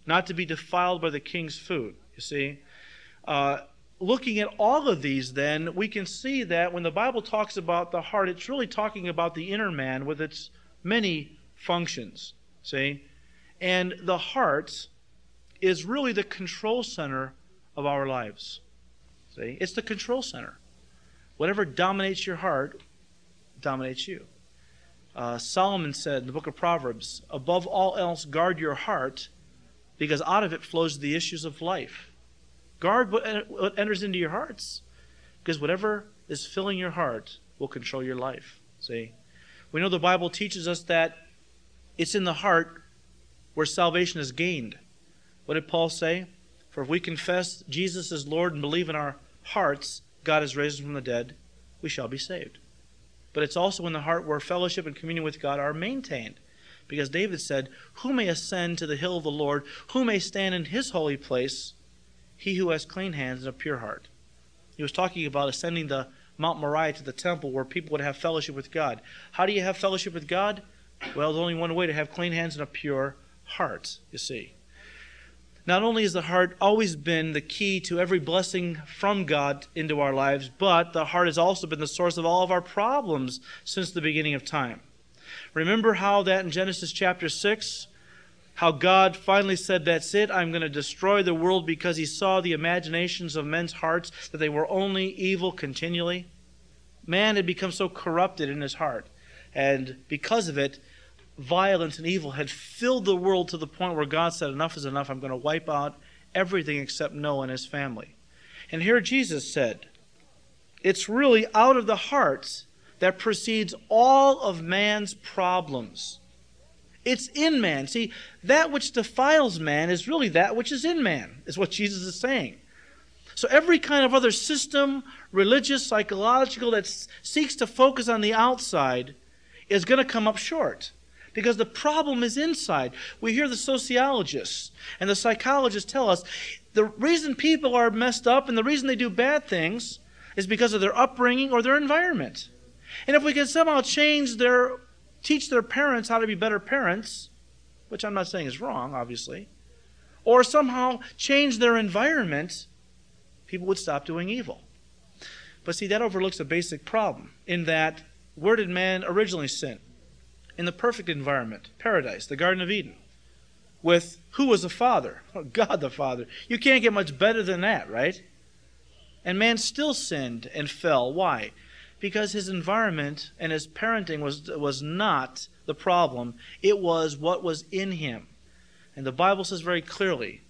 not to be defiled by the king's food. You see? Uh, looking at all of these, then, we can see that when the Bible talks about the heart, it's really talking about the inner man with its many functions. See? And the heart is really the control center of our lives. See? It's the control center. Whatever dominates your heart dominates you. Uh, Solomon said in the book of Proverbs, above all else, guard your heart, because out of it flows the issues of life. Guard what enters into your hearts, because whatever is filling your heart will control your life. See? We know the Bible teaches us that it's in the heart where salvation is gained. What did Paul say? For if we confess Jesus is Lord and believe in our hearts God has raised from the dead, we shall be saved. but it's also in the heart where fellowship and communion with God are maintained. Because David said, Who may ascend to the hill of the Lord? Who may stand in his holy place? He who has clean hands and a pure heart. He was talking about ascending the Mount Moriah to the temple where people would have fellowship with God. How do you have fellowship with God? Well, there's only one way to have clean hands and a pure heart, you see. Not only has the heart always been the key to every blessing from God into our lives, but the heart has also been the source of all of our problems since the beginning of time. Remember how that in Genesis chapter 6, how God finally said, That's it, I'm going to destroy the world because he saw the imaginations of men's hearts, that they were only evil continually? Man had become so corrupted in his heart. And because of it, violence and evil had filled the world to the point where God said, Enough is enough. I'm going to wipe out everything except Noah and his family. And here Jesus said, It's really out of the heart that proceeds all of man's problems. It's in man. See, that which defiles man is really that which is in man, is what Jesus is saying. So every kind of other system, religious, psychological, that seeks to focus on the outside is going to come up short because the problem is inside. We hear the sociologists and the psychologists tell us the reason people are messed up and the reason they do bad things is because of their upbringing or their environment. And if we can somehow change their, teach their parents how to be better parents, which I'm not saying is wrong, obviously, or somehow change their environment, people would stop doing evil. But see, that overlooks a basic problem in that where did man originally sin? in the perfect environment, paradise, the Garden of Eden, with who was the Father? <laughs> God the Father. You can't get much better than that, right? And man still sinned and fell. Why? Because his environment and his parenting was, was not the problem, it was what was in him. And the Bible says very clearly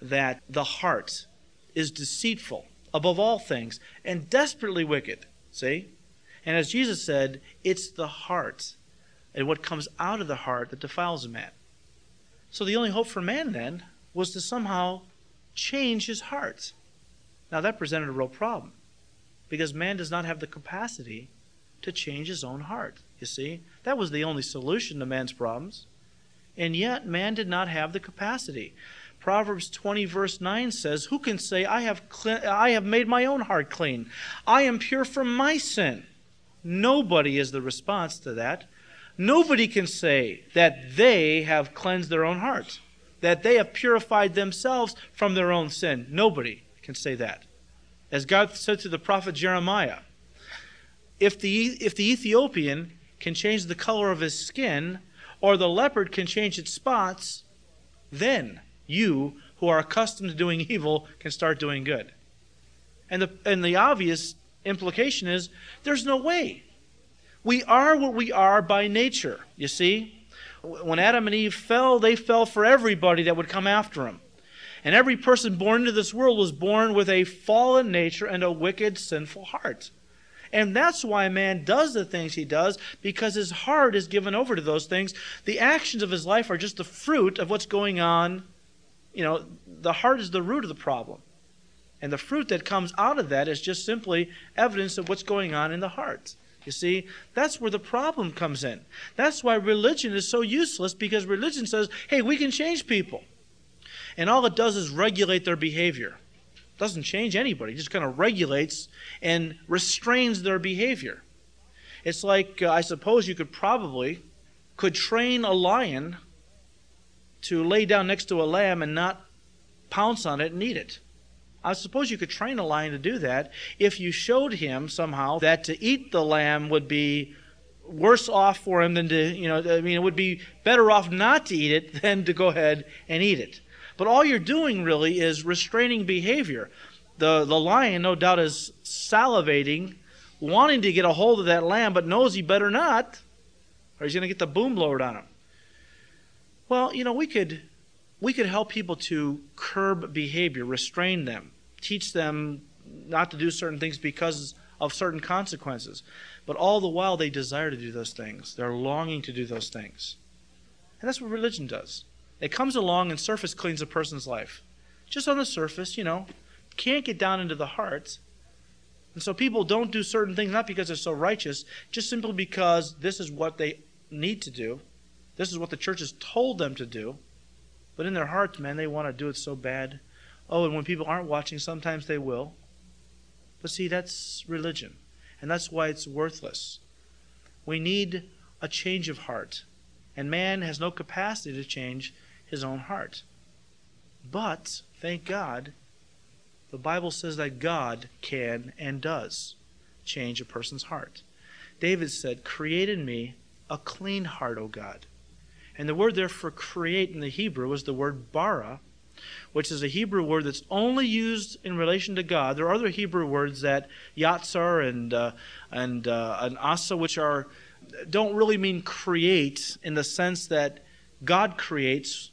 that the heart is deceitful above all things and desperately wicked. See? And as Jesus said, it's the heart and what comes out of the heart that defiles a man. So the only hope for man then was to somehow change his heart. Now that presented a real problem because man does not have the capacity to change his own heart. You see, that was the only solution to man's problems. And yet man did not have the capacity. Proverbs 20 verse 9 says, "Who can say I have I have made my own heart clean? I am pure from my sin." Nobody is the response to that. Nobody can say that they have cleansed their own heart, that they have purified themselves from their own sin. Nobody can say that. As God said to the prophet Jeremiah, if the, if the Ethiopian can change the color of his skin, or the leopard can change its spots, then you, who are accustomed to doing evil, can start doing good. And the, and the obvious implication is there's no way we are what we are by nature, you see? When Adam and Eve fell, they fell for everybody that would come after them. And every person born into this world was born with a fallen nature and a wicked, sinful heart. And that's why man does the things he does, because his heart is given over to those things. The actions of his life are just the fruit of what's going on. You know, the heart is the root of the problem. And the fruit that comes out of that is just simply evidence of what's going on in the heart. You see, that's where the problem comes in. That's why religion is so useless because religion says, hey, we can change people. And all it does is regulate their behavior. It doesn't change anybody, it just kind of regulates and restrains their behavior. It's like uh, I suppose you could probably could train a lion to lay down next to a lamb and not pounce on it and eat it. I suppose you could train a lion to do that if you showed him somehow that to eat the lamb would be worse off for him than to, you know, I mean, it would be better off not to eat it <laughs> than to go ahead and eat it. But all you're doing really is restraining behavior. The, the lion, no doubt, is salivating, wanting to get a hold of that lamb, but knows he better not, or he's going to get the boom lowered on him. Well, you know, we could we could help people to curb behavior, restrain them, teach them not to do certain things because of certain consequences. But all the while, they desire to do those things. They're longing to do those things. And that's what religion does. It comes along and surface cleans a person's life. Just on the surface, you know, can't get down into the heart. And so people don't do certain things not because they're so righteous, just simply because this is what they need to do. This is what the church has told them to do. But in their hearts, man, they want to do it so bad. Oh, and when people aren't watching, sometimes they will. But see, that's religion. And that's why it's worthless. We need a change of heart. And man has no capacity to change his own heart. But, thank God, the Bible says that God can and does change a person's heart. David said, Create in me a clean heart, O God. And the word there for create in the Hebrew is the word bara, which is a Hebrew word that's only used in relation to God. There are other Hebrew words that yatsar and uh, and uh, and asa, which are don't really mean create in the sense that God creates,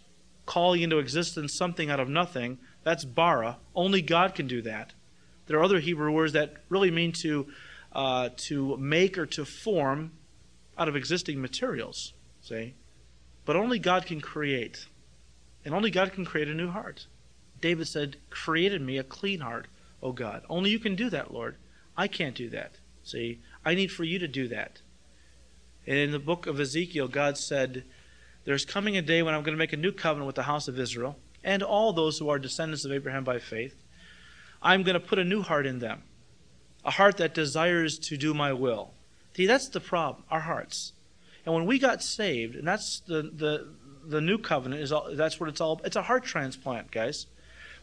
calling into existence something out of nothing. That's bara. Only God can do that. There are other Hebrew words that really mean to uh, to make or to form out of existing materials. See, but only God can create, and only God can create a new heart. David said, "Created me a clean heart, O God." Only you can do that, Lord. I can't do that. See, I need for you to do that. And in the book of Ezekiel, God said, There's coming a day when I'm going to make a new covenant with the house of Israel and all those who are descendants of Abraham by faith. I'm going to put a new heart in them, a heart that desires to do my will. See, that's the problem, our hearts. And when we got saved, and that's the, the, the new covenant, is all, that's what it's all It's a heart transplant, guys.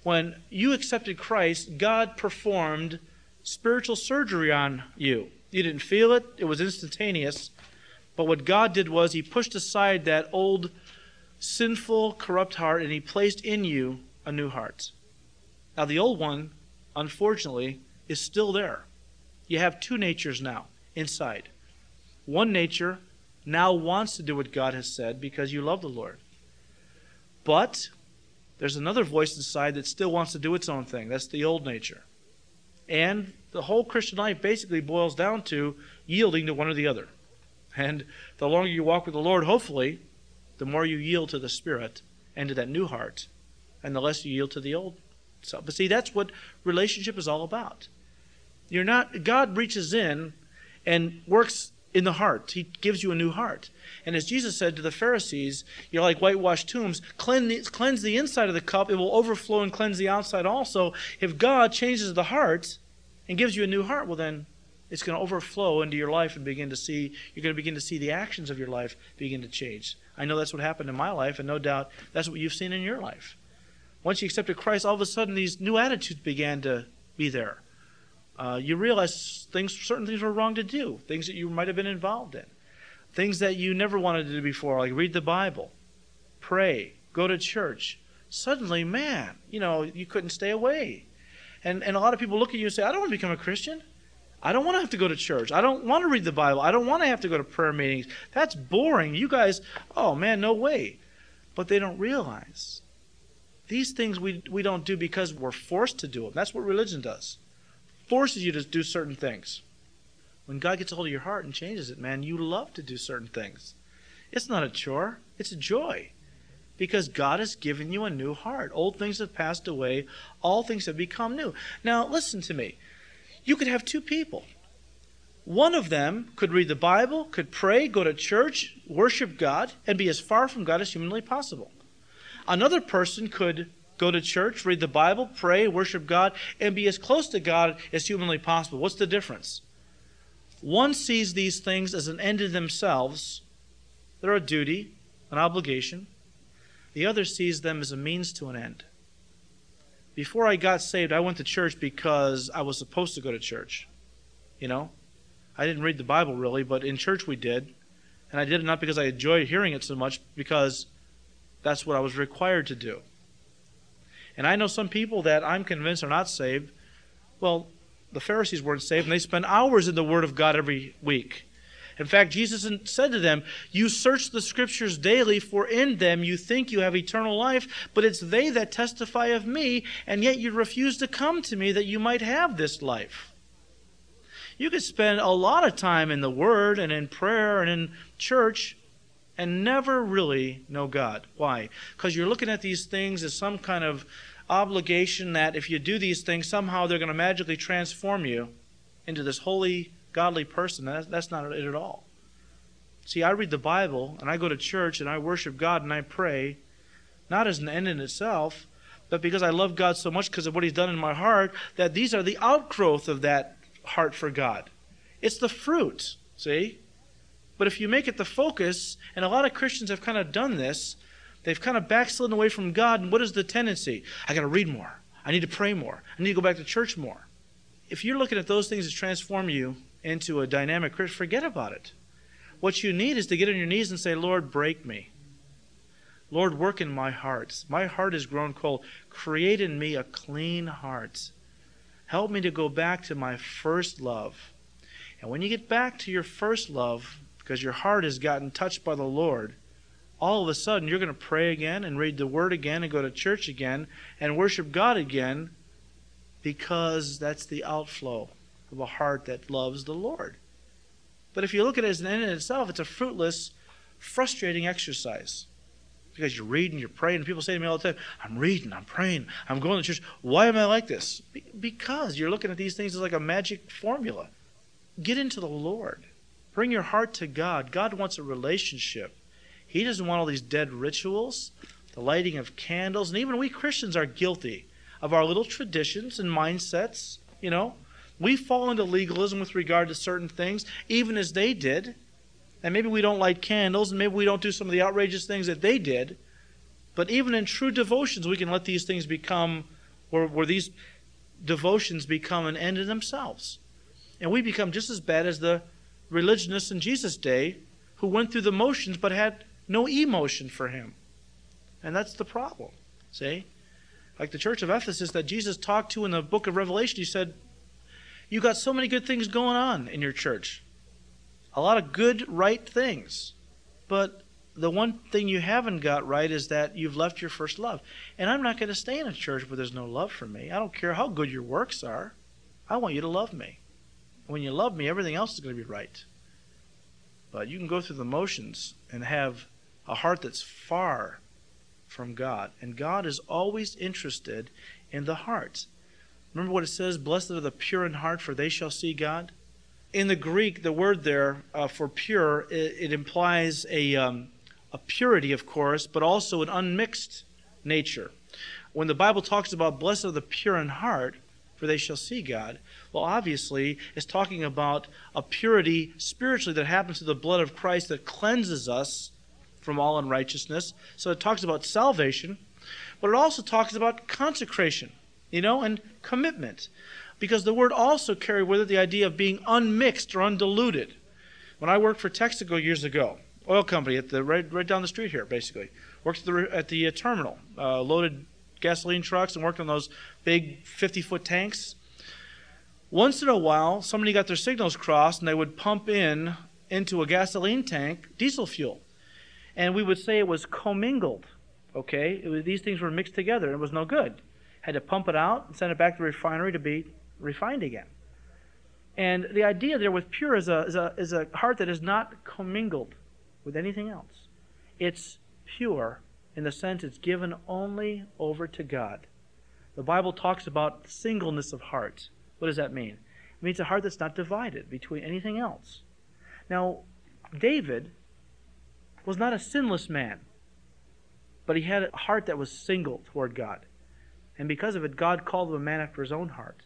When you accepted Christ, God performed spiritual surgery on you. You didn't feel it, it was instantaneous. But what God did was He pushed aside that old, sinful, corrupt heart and He placed in you a new heart. Now, the old one, unfortunately, is still there. You have two natures now inside. One nature now wants to do what God has said because you love the Lord. But there's another voice inside that still wants to do its own thing. That's the old nature. And the whole Christian life basically boils down to yielding to one or the other. And the longer you walk with the Lord, hopefully, the more you yield to the Spirit and to that new heart, and the less you yield to the old self. But see, that's what relationship is all about. You're not God reaches in and works in the heart. He gives you a new heart. And as Jesus said to the Pharisees, you're like whitewashed tombs. Cleanse, cleanse the inside of the cup, it will overflow and cleanse the outside also. If God changes the heart and gives you a new heart, well then it's going to overflow into your life and begin to see, you're going to begin to see the actions of your life begin to change. I know that's what happened in my life, and no doubt that's what you've seen in your life. Once you accepted Christ, all of a sudden these new attitudes began to be there. Uh, you realize things, certain things were wrong to do, things that you might have been involved in, things that you never wanted to do before, like read the Bible, pray, go to church. Suddenly, man, you know, you couldn't stay away. And, and a lot of people look at you and say, I don't want to become a Christian. I don't want to have to go to church. I don't want to read the Bible. I don't want to have to go to prayer meetings. That's boring. You guys, oh man, no way. But they don't realize these things we, we don't do because we're forced to do them. That's what religion does. Forces you to do certain things. When God gets a hold of your heart and changes it, man, you love to do certain things. It's not a chore, it's a joy. Because God has given you a new heart. Old things have passed away, all things have become new. Now, listen to me. You could have two people. One of them could read the Bible, could pray, go to church, worship God, and be as far from God as humanly possible. Another person could go to church, read the Bible, pray, worship God, and be as close to God as humanly possible. What's the difference? One sees these things as an end in themselves, they're a duty, an obligation. The other sees them as a means to an end before I got saved, I went to church because I was supposed to go to church. You know? I didn't read the Bible really, but in church we did. And I did it not because I enjoyed hearing it so much, because that's what I was required to do. And I know some people that I'm convinced are not saved. Well, the Pharisees weren't saved, and they spent hours in the Word of God every week. In fact, Jesus said to them, You search the scriptures daily, for in them you think you have eternal life, but it's they that testify of me, and yet you refuse to come to me that you might have this life. You could spend a lot of time in the Word and in prayer and in church and never really know God. Why? Because you're looking at these things as some kind of obligation that if you do these things, somehow they're going to magically transform you into this holy, godly person. That's, that's not it at all. See, I read the Bible and I go to church and I worship God and I pray, not as an end in itself, but because I love God so much because of what He's done in my heart, that these are the outgrowth of that heart for God. It's the fruit, see? But if you make it the focus, and a lot of Christians have kind of done this, they've kind of backslidden away from God, and what is the tendency? I got to read more. I need to pray more. I need to go back to church more. If you're looking at those things that transform you into a dynamic Christian, forget about it. What you need is to get on your knees and say, Lord, break me. Lord, work in my heart. My heart has grown cold. Create in me a clean heart. Help me to go back to my first love. And when you get back to your first love, because your heart has gotten touched by the Lord, all of a sudden you're going to pray again and read the Word again and go to church again and worship God again because that's the outflow of a heart that loves the Lord. But if you look at it as an end in itself, it's a fruitless, frustrating exercise. Because you're reading, you're praying. people say to me all the time, I'm reading, I'm praying, I'm going to church. Why am I like this? Because you're looking at these things as like a magic formula. Get into the Lord. Bring your heart to God. God wants a relationship. He doesn't want all these dead rituals, the lighting of candles, and even we Christians are guilty of our little traditions and mindsets. You know, we fall into legalism with regard to certain things, even as they did. And maybe we don't light candles, and maybe we don't do some of the outrageous things that they did. But even in true devotions, we can let these things become, where, where these devotions become an end in themselves. And we become just as bad as the religionists in Jesus' day who went through the motions but had no emotion for him. And that's the problem. See? Like the church of Ephesus that Jesus talked to in the book of Revelation, he said, You got so many good things going on in your church. A lot of good, right things. But the one thing you haven't got right is that you've left your first love. And I'm not going to stay in a church where there's no love for me. I don't care how good your works are. I want you to love me. When you love me, everything else is going to be right. But you can go through the motions and have a heart that's far from God. And God is always interested in the heart. Remember what it says Blessed are the pure in heart, for they shall see God? In the Greek, the word there uh, for pure, it, it implies a, um, a purity, of course, but also an unmixed nature. When the Bible talks about blessed are the pure in heart, for they shall see God, well, obviously, it's talking about a purity spiritually that happens through the blood of Christ that cleanses us from all unrighteousness. So it talks about salvation, but it also talks about consecration, you know, and commitment. Because the word also carried with it the idea of being unmixed or undiluted. When I worked for Texaco years ago, oil company at the right, right down the street here, basically, worked at the, at the uh, terminal, uh, loaded gasoline trucks and worked on those big 50 foot tanks. Once in a while, somebody got their signals crossed and they would pump in into a gasoline tank diesel fuel. And we would say it was commingled. Okay? Was, these things were mixed together. And it was no good. Had to pump it out and send it back to the refinery to be refined again. And the idea there with pure is a, is a, is a heart that is not commingled with anything else. It's pure in the sense it's given only over to God. The Bible talks about singleness of heart. What does that mean? It means a heart that's not divided between anything else. Now, David was not a sinless man, but he had a heart that was single toward God. And because of it, God called him a man after his own heart.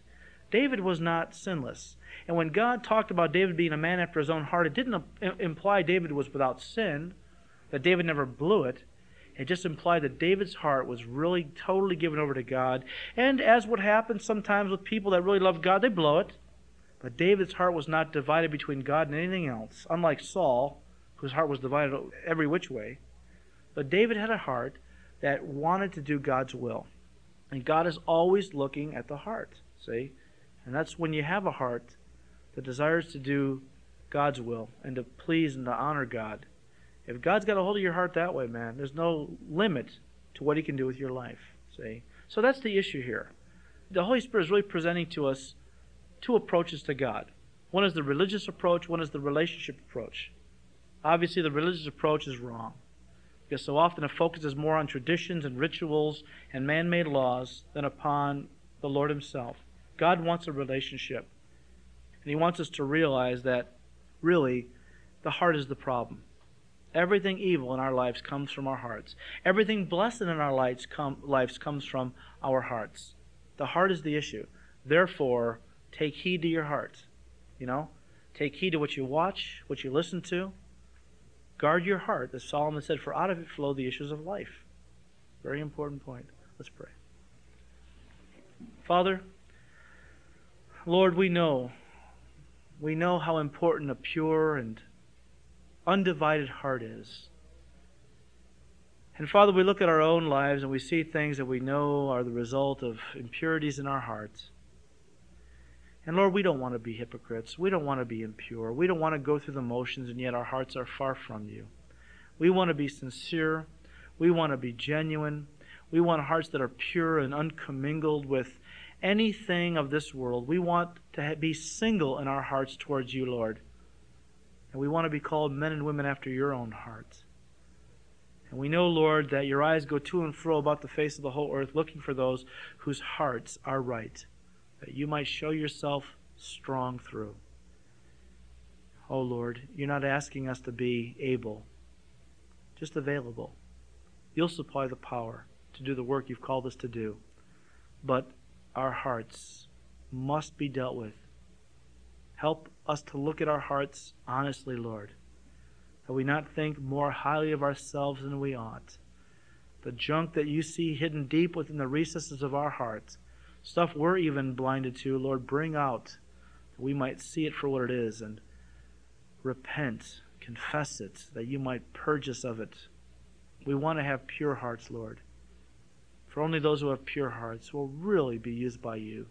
David was not sinless. And when God talked about David being a man after his own heart, it didn't imply David was without sin, that David never blew it. It just implied that David's heart was really totally given over to God. And as would happen sometimes with people that really love God, they blow it. But David's heart was not divided between God and anything else, unlike Saul, whose heart was divided every which way. But David had a heart that wanted to do God's will. And God is always looking at the heart, see? And that's when you have a heart that desires to do God's will and to please and to honor God. If God's got a hold of your heart that way, man, there's no limit to what He can do with your life. See? So that's the issue here. The Holy Spirit is really presenting to us two approaches to God. One is the religious approach, one is the relationship approach. Obviously, the religious approach is wrong because so often it focuses more on traditions and rituals and man made laws than upon the Lord Himself. God wants a relationship. And He wants us to realize that really the heart is the problem. Everything evil in our lives comes from our hearts. Everything blessed in our lives, lives comes from our hearts. The heart is the issue. Therefore, take heed to your heart. You know, take heed to what you watch, what you listen to. Guard your heart, as Solomon said, for out of it flow the issues of life. Very important point. Let's pray. Father, Lord, we know, we know how important a pure and undivided heart is. And Father, we look at our own lives and we see things that we know are the result of impurities in our hearts. And Lord, we don't want to be hypocrites. We don't want to be impure. We don't want to go through the motions, and yet our hearts are far from you. We want to be sincere. We want to be genuine. We want hearts that are pure and uncommingled with anything of this world. We want to be single in our hearts towards you, Lord. And we want to be called men and women after your own heart. And we know, Lord, that your eyes go to and fro about the face of the whole earth, looking for those whose hearts are right, that you might show yourself strong through. Oh, Lord, you're not asking us to be able, just available. You'll supply the power to do the work you've called us to do. But our hearts must be dealt with. Help us to look at our hearts honestly, Lord, that we not think more highly of ourselves than we ought. The junk that you see hidden deep within the recesses of our hearts, stuff we're even blinded to, Lord, bring out that we might see it for what it is and repent, confess it, that you might purge us of it. We want to have pure hearts, Lord. For only those who have pure hearts will really be used by you.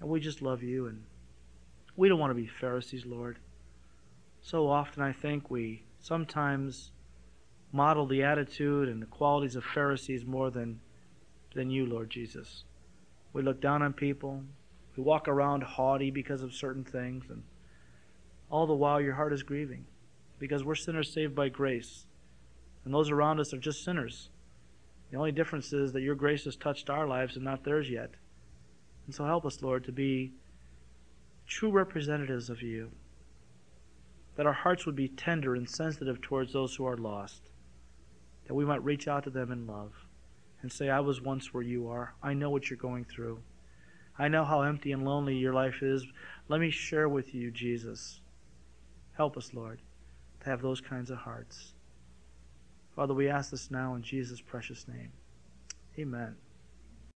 And we just love you, and we don't want to be Pharisees, Lord. So often I think we sometimes model the attitude and the qualities of Pharisees more than, than you, Lord Jesus. We look down on people. We walk around haughty because of certain things, and all the while your heart is grieving because we're sinners saved by grace, and those around us are just sinners. The only difference is that your grace has touched our lives and not theirs yet. And so help us, Lord, to be true representatives of you. That our hearts would be tender and sensitive towards those who are lost. That we might reach out to them in love and say, I was once where you are. I know what you're going through. I know how empty and lonely your life is. Let me share with you, Jesus. Help us, Lord, to have those kinds of hearts. Father, we ask this now in Jesus' precious name. Amen.